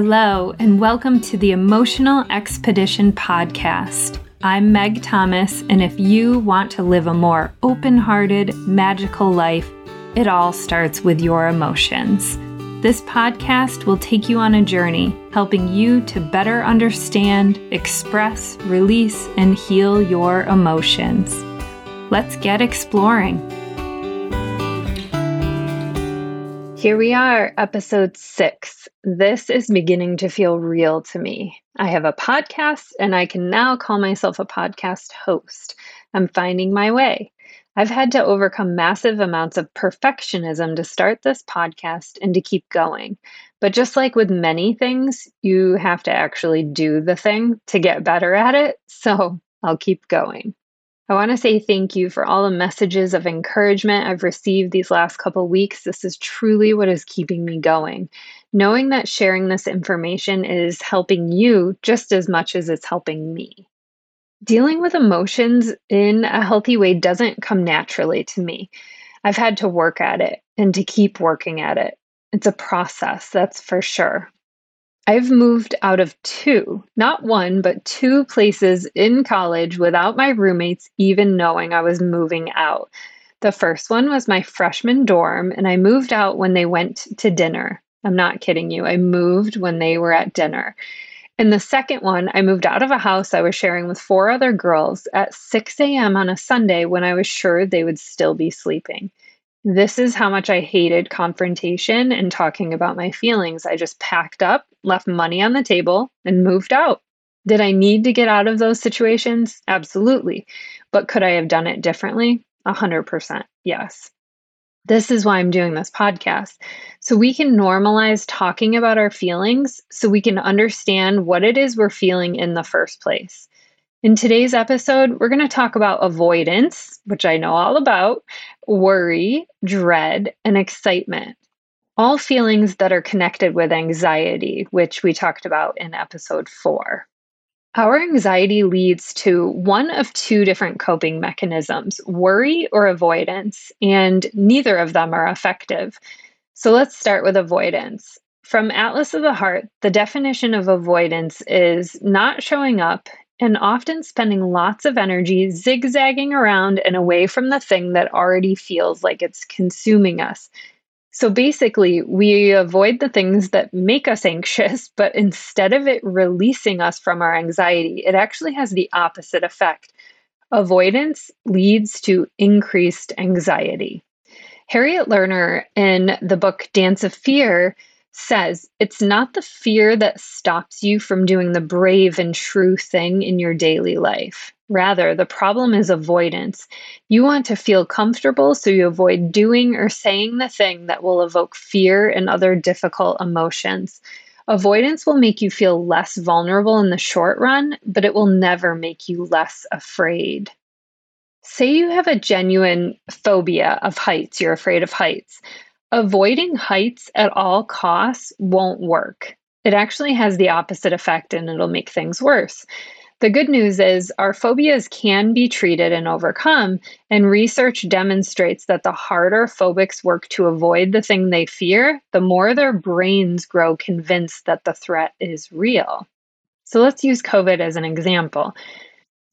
Hello, and welcome to the Emotional Expedition podcast. I'm Meg Thomas, and if you want to live a more open hearted, magical life, it all starts with your emotions. This podcast will take you on a journey, helping you to better understand, express, release, and heal your emotions. Let's get exploring. Here we are, episode six. This is beginning to feel real to me. I have a podcast and I can now call myself a podcast host. I'm finding my way. I've had to overcome massive amounts of perfectionism to start this podcast and to keep going. But just like with many things, you have to actually do the thing to get better at it. So I'll keep going. I want to say thank you for all the messages of encouragement I've received these last couple weeks. This is truly what is keeping me going. Knowing that sharing this information is helping you just as much as it's helping me. Dealing with emotions in a healthy way doesn't come naturally to me. I've had to work at it and to keep working at it. It's a process, that's for sure. I've moved out of two, not one, but two places in college without my roommates even knowing I was moving out. The first one was my freshman dorm, and I moved out when they went to dinner. I'm not kidding you. I moved when they were at dinner. And the second one, I moved out of a house I was sharing with four other girls at 6 a.m. on a Sunday when I was sure they would still be sleeping. This is how much I hated confrontation and talking about my feelings. I just packed up, left money on the table, and moved out. Did I need to get out of those situations? Absolutely. But could I have done it differently? 100% yes. This is why I'm doing this podcast. So we can normalize talking about our feelings so we can understand what it is we're feeling in the first place. In today's episode, we're going to talk about avoidance, which I know all about, worry, dread, and excitement. All feelings that are connected with anxiety, which we talked about in episode four. Our anxiety leads to one of two different coping mechanisms worry or avoidance, and neither of them are effective. So let's start with avoidance. From Atlas of the Heart, the definition of avoidance is not showing up and often spending lots of energy zigzagging around and away from the thing that already feels like it's consuming us. So basically, we avoid the things that make us anxious, but instead of it releasing us from our anxiety, it actually has the opposite effect. Avoidance leads to increased anxiety. Harriet Lerner, in the book Dance of Fear, says it's not the fear that stops you from doing the brave and true thing in your daily life. Rather, the problem is avoidance. You want to feel comfortable, so you avoid doing or saying the thing that will evoke fear and other difficult emotions. Avoidance will make you feel less vulnerable in the short run, but it will never make you less afraid. Say you have a genuine phobia of heights, you're afraid of heights. Avoiding heights at all costs won't work. It actually has the opposite effect and it'll make things worse. The good news is our phobias can be treated and overcome, and research demonstrates that the harder phobics work to avoid the thing they fear, the more their brains grow convinced that the threat is real. So let's use COVID as an example.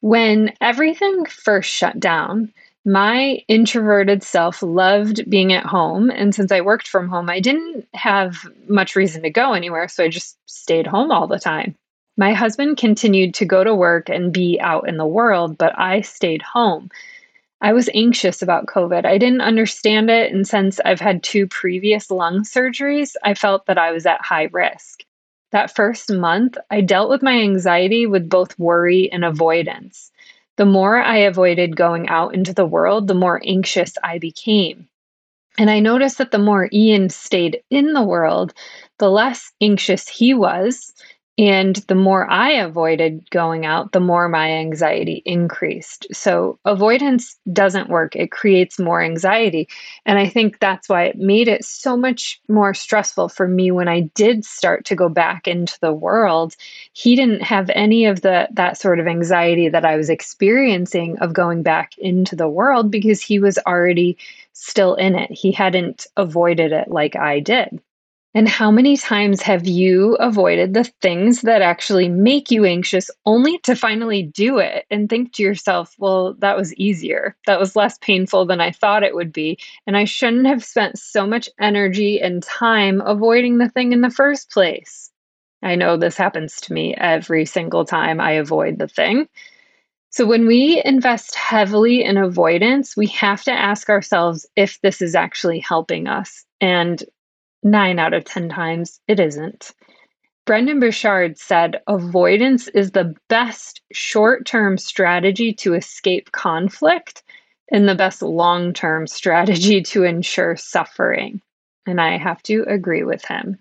When everything first shut down, my introverted self loved being at home. And since I worked from home, I didn't have much reason to go anywhere. So I just stayed home all the time. My husband continued to go to work and be out in the world, but I stayed home. I was anxious about COVID. I didn't understand it. And since I've had two previous lung surgeries, I felt that I was at high risk. That first month, I dealt with my anxiety with both worry and avoidance. The more I avoided going out into the world, the more anxious I became. And I noticed that the more Ian stayed in the world, the less anxious he was, and the more I avoided going out, the more my anxiety increased. So avoidance doesn't work, it creates more anxiety. And I think that's why it made it so much more stressful for me when I did start to go back into the world. He didn't have any of the that sort of anxiety that I was experiencing of going back into the world because he was already still in it. He hadn't avoided it like I did. And how many times have you avoided the things that actually make you anxious only to finally do it and think to yourself, well, that was easier. That was less painful than I thought it would be. And I shouldn't have spent so much energy and time avoiding the thing in the first place. I know this happens to me every single time I avoid the thing. So, when we invest heavily in avoidance, we have to ask ourselves if this is actually helping us. And nine out of 10 times, it isn't. Brendon Burchard said avoidance is the best short term strategy to escape conflict and the best long term strategy to ensure suffering. And I have to agree with him.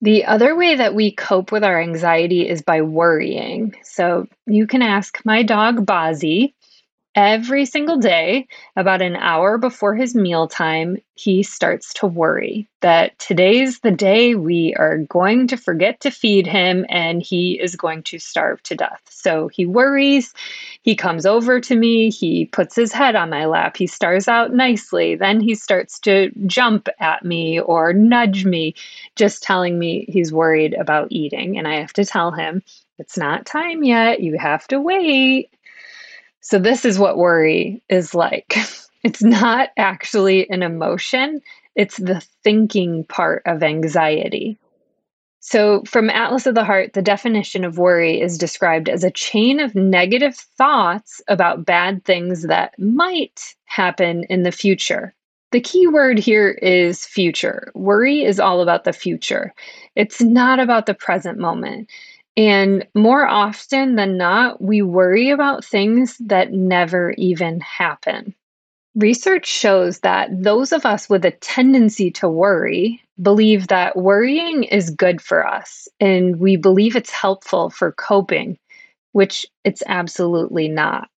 The other way that we cope with our anxiety is by worrying. So you can ask my dog Bozzy Every single day, about an hour before his mealtime, he starts to worry that today's the day we are going to forget to feed him and he is going to starve to death. So he worries. He comes over to me. He puts his head on my lap. He stars out nicely. Then he starts to jump at me or nudge me, just telling me he's worried about eating. And I have to tell him, it's not time yet. You have to wait. So, this is what worry is like. It's not actually an emotion, it's the thinking part of anxiety. So, from Atlas of the Heart, the definition of worry is described as a chain of negative thoughts about bad things that might happen in the future. The key word here is future. Worry is all about the future, it's not about the present moment. And more often than not, we worry about things that never even happen. Research shows that those of us with a tendency to worry believe that worrying is good for us, and we believe it's helpful for coping, which it's absolutely not.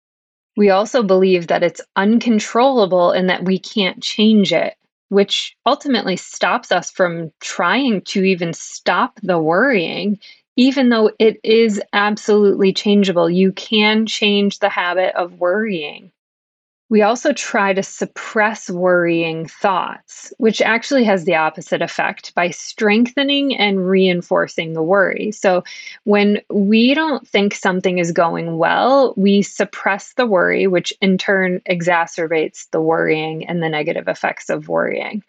We also believe that it's uncontrollable and that we can't change it, which ultimately stops us from trying to even stop the worrying even though it is absolutely changeable, you can change the habit of worrying. We also try to suppress worrying thoughts, which actually has the opposite effect by strengthening and reinforcing the worry. So, when we don't think something is going well, we suppress the worry, which in turn exacerbates the worrying and the negative effects of worrying.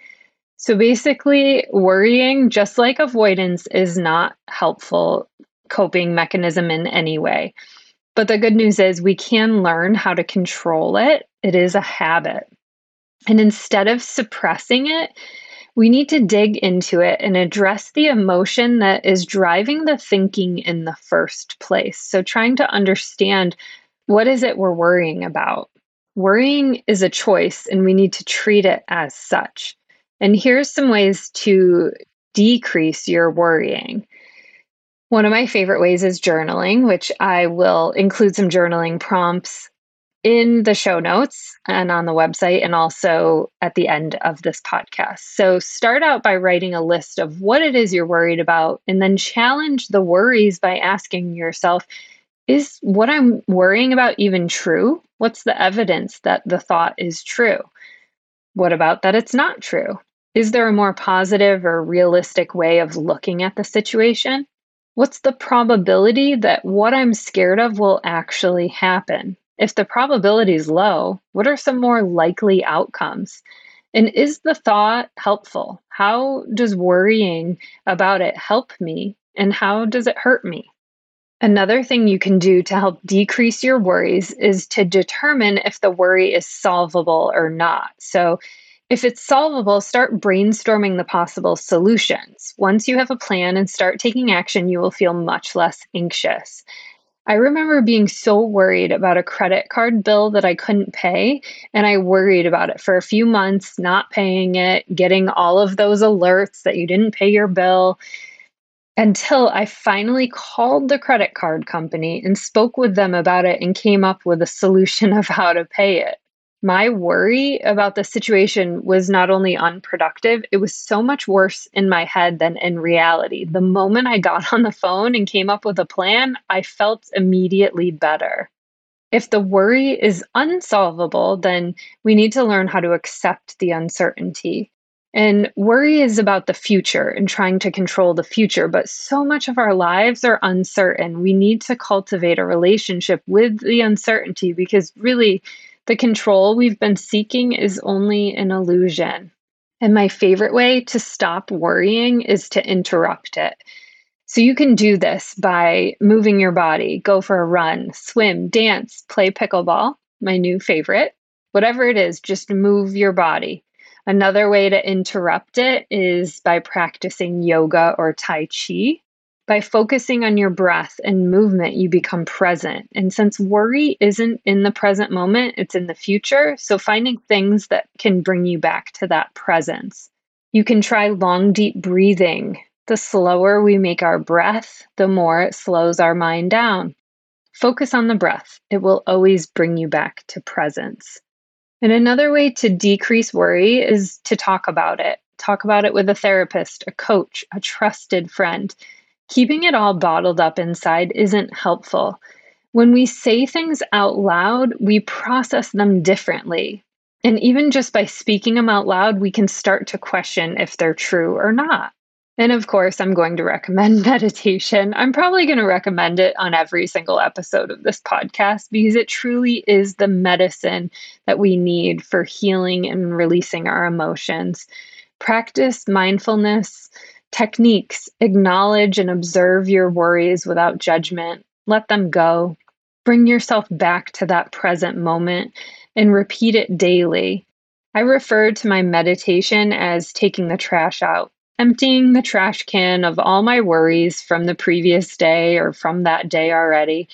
So basically, worrying, just like avoidance, is not helpful coping mechanism in any way. But the good news is we can learn how to control it. It is a habit. And instead of suppressing it, we need to dig into it and address the emotion that is driving the thinking in the first place. So, trying to understand what is it we're worrying about. Worrying is a choice, and we need to treat it as such. And here's some ways to decrease your worrying. One of my favorite ways is journaling, which I will include some journaling prompts in the show notes and on the website, and also at the end of this podcast. So, start out by writing a list of what it is you're worried about, and then challenge the worries by asking yourself, is what I'm worrying about even true? What's the evidence that the thought is true? What about that it's not true? Is there a more positive or realistic way of looking at the situation? What's the probability that what I'm scared of will actually happen? If the probability is low, what are some more likely outcomes? And is the thought helpful? How does worrying about it help me? And how does it hurt me? Another thing you can do to help decrease your worries is to determine if the worry is solvable or not. So, if it's solvable, start brainstorming the possible solutions. Once you have a plan and start taking action, you will feel much less anxious. I remember being so worried about a credit card bill that I couldn't pay, and I worried about it for a few months, not paying it, getting all of those alerts that you didn't pay your bill, until I finally called the credit card company and spoke with them about it and came up with a solution of how to pay it my worry about the situation was not only unproductive, it was so much worse in my head than in reality. The moment I got on the phone and came up with a plan, I felt immediately better. If the worry is unsolvable, then we need to learn how to accept the uncertainty. And worry is about the future and trying to control the future, but so much of our lives are uncertain. We need to cultivate a relationship with the uncertainty because really the control we've been seeking is only an illusion. And my favorite way to stop worrying is to interrupt it. So you can do this by moving your body, go for a run, swim, dance, play pickleball, my new favorite. Whatever it is, just move your body. Another way to interrupt it is by practicing yoga or Tai Chi. By focusing on your breath and movement, you become present. And since worry isn't in the present moment, it's in the future. So finding things that can bring you back to that presence. You can try long, deep breathing, the slower we make our breath, the more it slows our mind down. Focus on the breath, it will always bring you back to presence. And another way to decrease worry is to talk about it. Talk about it with a therapist, a coach, a trusted friend. Keeping it all bottled up inside isn't helpful. When we say things out loud, we process them differently. And even just by speaking them out loud, we can start to question if they're true or not. And of course, I'm going to recommend meditation. I'm probably going to recommend it on every single episode of this podcast because it truly is the medicine that we need for healing and releasing our emotions. Practice mindfulness techniques, acknowledge and observe your worries without judgment, let them go. Bring yourself back to that present moment and repeat it daily. I refer to my meditation as taking the trash out emptying the trash can of all my worries from the previous day or from that day already.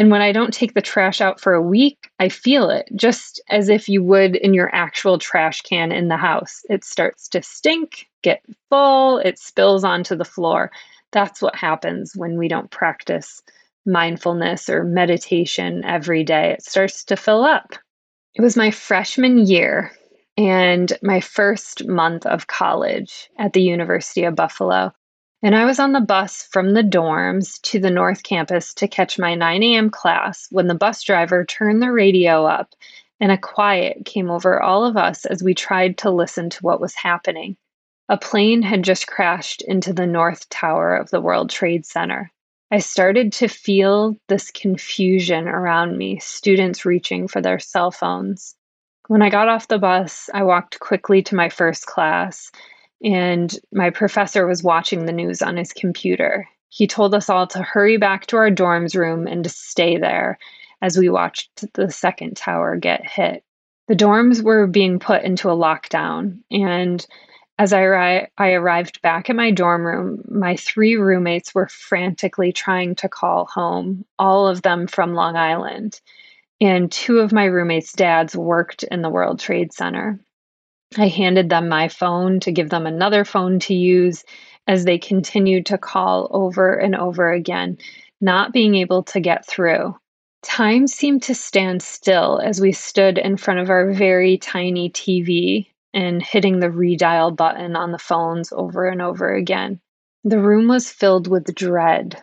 And when I don't take the trash out for a week, I feel it just as if you would in your actual trash can in the house. It starts to stink, get full, it spills onto the floor. That's what happens when we don't practice mindfulness or meditation every day. It starts to fill up. It was my freshman year and my first month of college at the University of Buffalo. And I was on the bus from the dorms to the North Campus to catch my 9 a.m. class when the bus driver turned the radio up and a quiet came over all of us as we tried to listen to what was happening. A plane had just crashed into the North Tower of the World Trade Center. I started to feel this confusion around me, students reaching for their cell phones. When I got off the bus, I walked quickly to my first class, and my professor was watching the news on his computer. He told us all to hurry back to our dorms room and to stay there as we watched the second tower get hit. The dorms were being put into a lockdown, and as I, arri- I arrived back at my dorm room, my three roommates were frantically trying to call home, all of them from Long Island and two of my roommates' dads worked in the World Trade Center. I handed them my phone to give them another phone to use as they continued to call over and over again, not being able to get through. Time seemed to stand still as we stood in front of our very tiny TV and hitting the redial button on the phones over and over again. The room was filled with dread,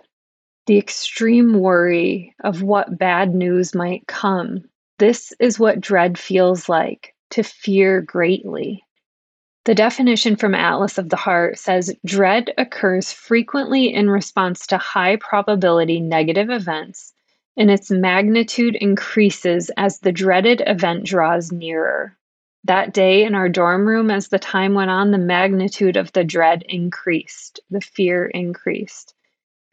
the extreme worry of what bad news might come. This is what dread feels like to fear greatly. The definition from Atlas of the Heart says dread occurs frequently in response to high probability negative events, and its magnitude increases as the dreaded event draws nearer. That day in our dorm room, as the time went on, the magnitude of the dread increased, the fear increased.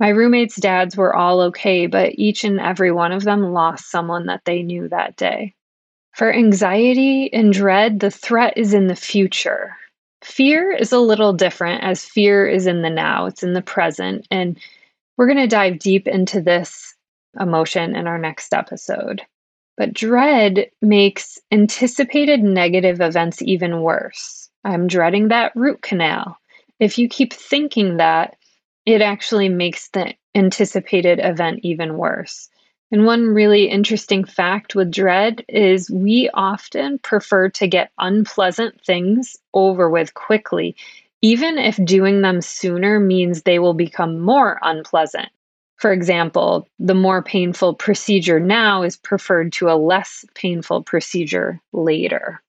My roommates' dads were all okay, but each and every one of them lost someone that they knew that day. For anxiety and dread, the threat is in the future. Fear is a little different, as fear is in the now, it's in the present. And we're going to dive deep into this emotion in our next episode. But dread makes anticipated negative events even worse. I'm dreading that root canal. If you keep thinking that, it actually makes the anticipated event even worse. And one really interesting fact with dread is we often prefer to get unpleasant things over with quickly, even if doing them sooner means they will become more unpleasant. For example, the more painful procedure now is preferred to a less painful procedure later.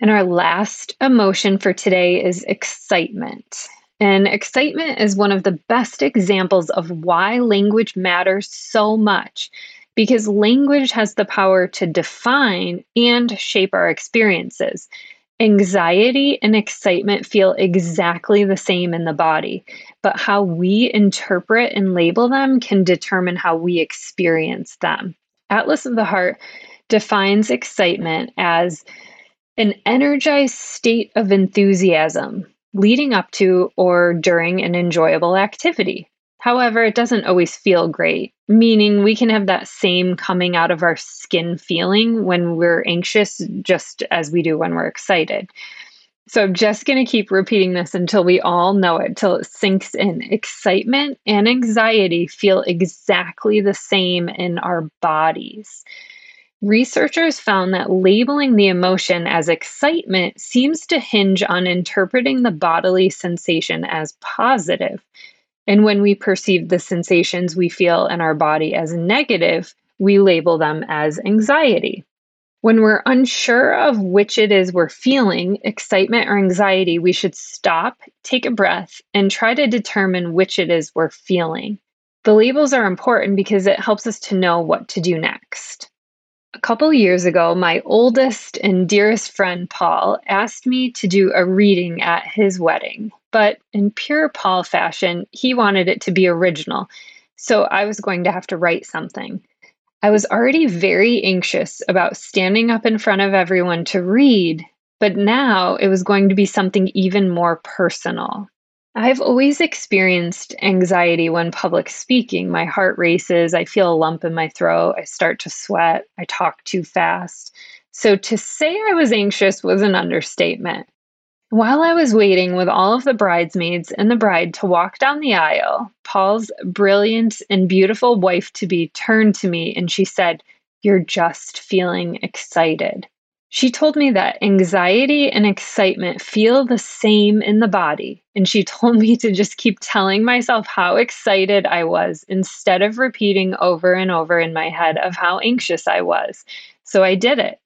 And our last emotion for today is excitement. And excitement is one of the best examples of why language matters so much because language has the power to define and shape our experiences. Anxiety and excitement feel exactly the same in the body, but how we interpret and label them can determine how we experience them. Atlas of the Heart defines excitement as an energized state of enthusiasm leading up to or during an enjoyable activity. However, it doesn't always feel great, meaning we can have that same coming out of our skin feeling when we're anxious, just as we do when we're excited. So I'm just going to keep repeating this until we all know it, till it sinks in. Excitement and anxiety feel exactly the same in our bodies. Researchers found that labeling the emotion as excitement seems to hinge on interpreting the bodily sensation as positive and when we perceive the sensations we feel in our body as negative, we label them as anxiety. When we're unsure of which it is we're feeling, excitement or anxiety, we should stop, take a breath, and try to determine which it is we're feeling. The labels are important because it helps us to know what to do next. A couple years ago, my oldest and dearest friend Paul asked me to do a reading at his wedding, but in pure Paul fashion, he wanted it to be original, so I was going to have to write something. I was already very anxious about standing up in front of everyone to read, but now it was going to be something even more personal. I've always experienced anxiety when public speaking. My heart races, I feel a lump in my throat, I start to sweat, I talk too fast. So to say I was anxious was an understatement. While I was waiting with all of the bridesmaids and the bride to walk down the aisle, Paul's brilliant and beautiful wife to be turned to me and she said, You're just feeling excited. She told me that anxiety and excitement feel the same in the body. And she told me to just keep telling myself how excited I was instead of repeating over and over in my head of how anxious I was. So I did it.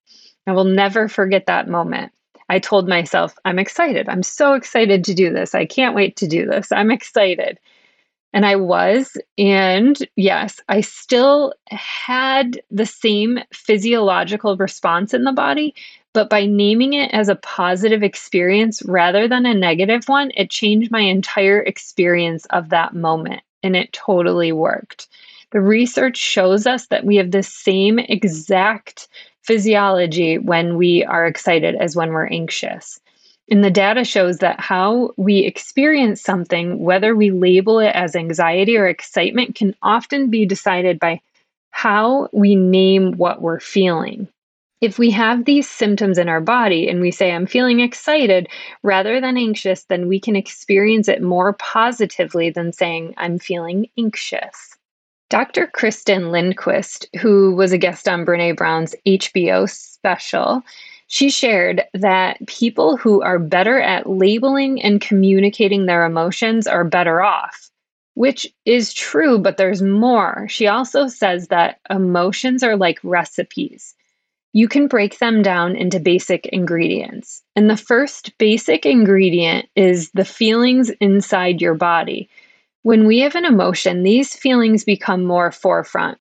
I will never forget that moment. I told myself, I'm excited. I'm so excited to do this. I can't wait to do this. I'm excited. And I was. And yes, I still had the same physiological response in the body, but by naming it as a positive experience rather than a negative one, it changed my entire experience of that moment. And it totally worked. The research shows us that we have the same exact physiology when we are excited as when we're anxious. And the data shows that how we experience something, whether we label it as anxiety or excitement, can often be decided by how we name what we're feeling. If we have these symptoms in our body and we say, I'm feeling excited rather than anxious, then we can experience it more positively than saying, I'm feeling anxious. Dr. Kristen Lindquist, who was a guest on Brené Brown's HBO special, she shared that people who are better at labeling and communicating their emotions are better off, which is true, but there's more. She also says that emotions are like recipes. You can break them down into basic ingredients. And the first basic ingredient is the feelings inside your body. When we have an emotion, these feelings become more forefront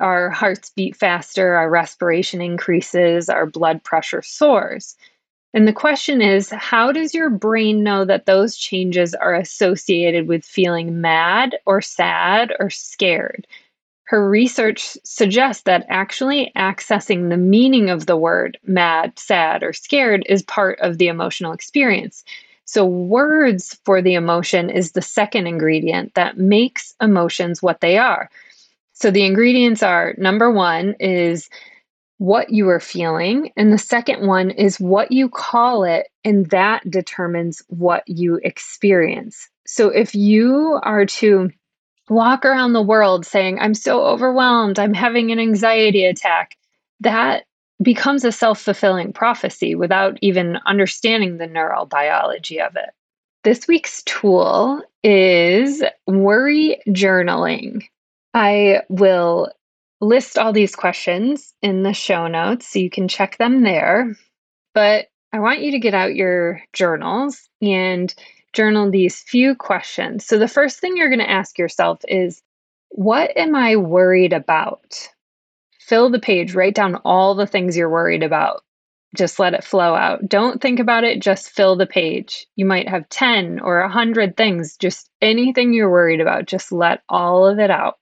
our hearts beat faster, our respiration increases, our blood pressure soars. And the question is how does your brain know that those changes are associated with feeling mad or sad or scared? Her research suggests that actually accessing the meaning of the word mad, sad, or scared is part of the emotional experience. So, words for the emotion is the second ingredient that makes emotions what they are. So the ingredients are number one is what you are feeling, and the second one is what you call it, and that determines what you experience. So if you are to walk around the world saying, I'm so overwhelmed, I'm having an anxiety attack, that becomes a self fulfilling prophecy without even understanding the neural biology of it. This week's tool is worry journaling. I will list all these questions in the show notes so you can check them there. But I want you to get out your journals and journal these few questions. So, the first thing you're going to ask yourself is, What am I worried about? Fill the page, write down all the things you're worried about. Just let it flow out. Don't think about it, just fill the page. You might have 10 or 100 things, just anything you're worried about, just let all of it out.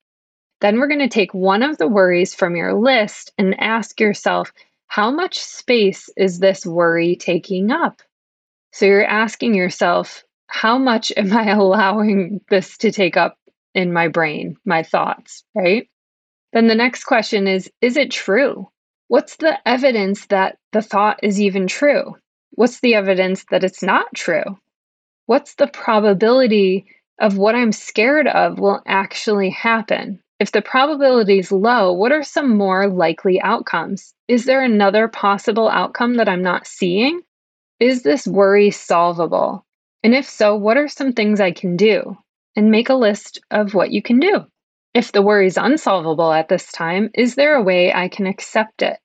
Then we're going to take one of the worries from your list and ask yourself, how much space is this worry taking up? So you're asking yourself, how much am I allowing this to take up in my brain, my thoughts, right? Then the next question is Is it true? What's the evidence that the thought is even true? What's the evidence that it's not true? What's the probability of what I'm scared of will actually happen? If the probability is low, what are some more likely outcomes? Is there another possible outcome that I'm not seeing? Is this worry solvable? And if so, what are some things I can do? And make a list of what you can do. If the worry is unsolvable at this time, is there a way I can accept it?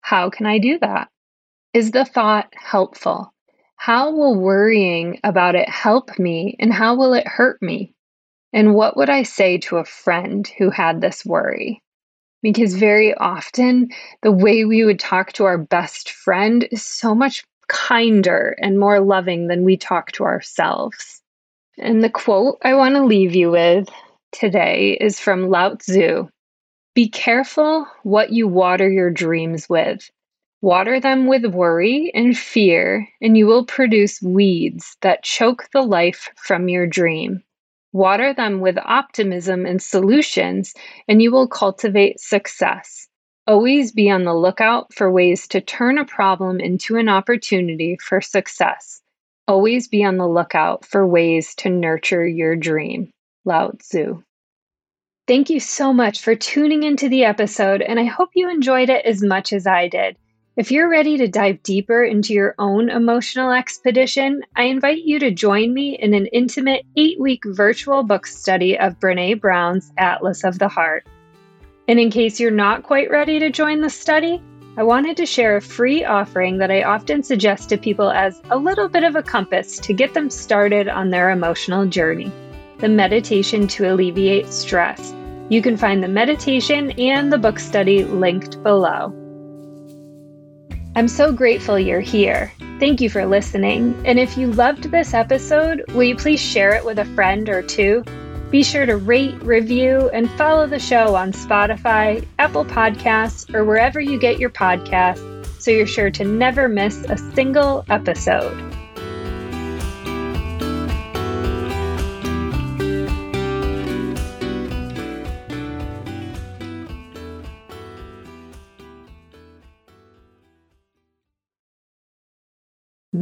How can I do that? Is the thought helpful? How will worrying about it help me and how will it hurt me? And what would I say to a friend who had this worry? Because very often, the way we would talk to our best friend is so much kinder and more loving than we talk to ourselves. And the quote I want to leave you with today is from Lao Tzu Be careful what you water your dreams with. Water them with worry and fear, and you will produce weeds that choke the life from your dream. Water them with optimism and solutions, and you will cultivate success. Always be on the lookout for ways to turn a problem into an opportunity for success. Always be on the lookout for ways to nurture your dream. Lao Tzu. Thank you so much for tuning into the episode, and I hope you enjoyed it as much as I did. If you're ready to dive deeper into your own emotional expedition, I invite you to join me in an intimate eight week virtual book study of Brené Brown's Atlas of the Heart. And in case you're not quite ready to join the study, I wanted to share a free offering that I often suggest to people as a little bit of a compass to get them started on their emotional journey the meditation to alleviate stress. You can find the meditation and the book study linked below. I'm so grateful you're here. Thank you for listening. And if you loved this episode, will you please share it with a friend or two? Be sure to rate, review, and follow the show on Spotify, Apple Podcasts, or wherever you get your podcasts so you're sure to never miss a single episode.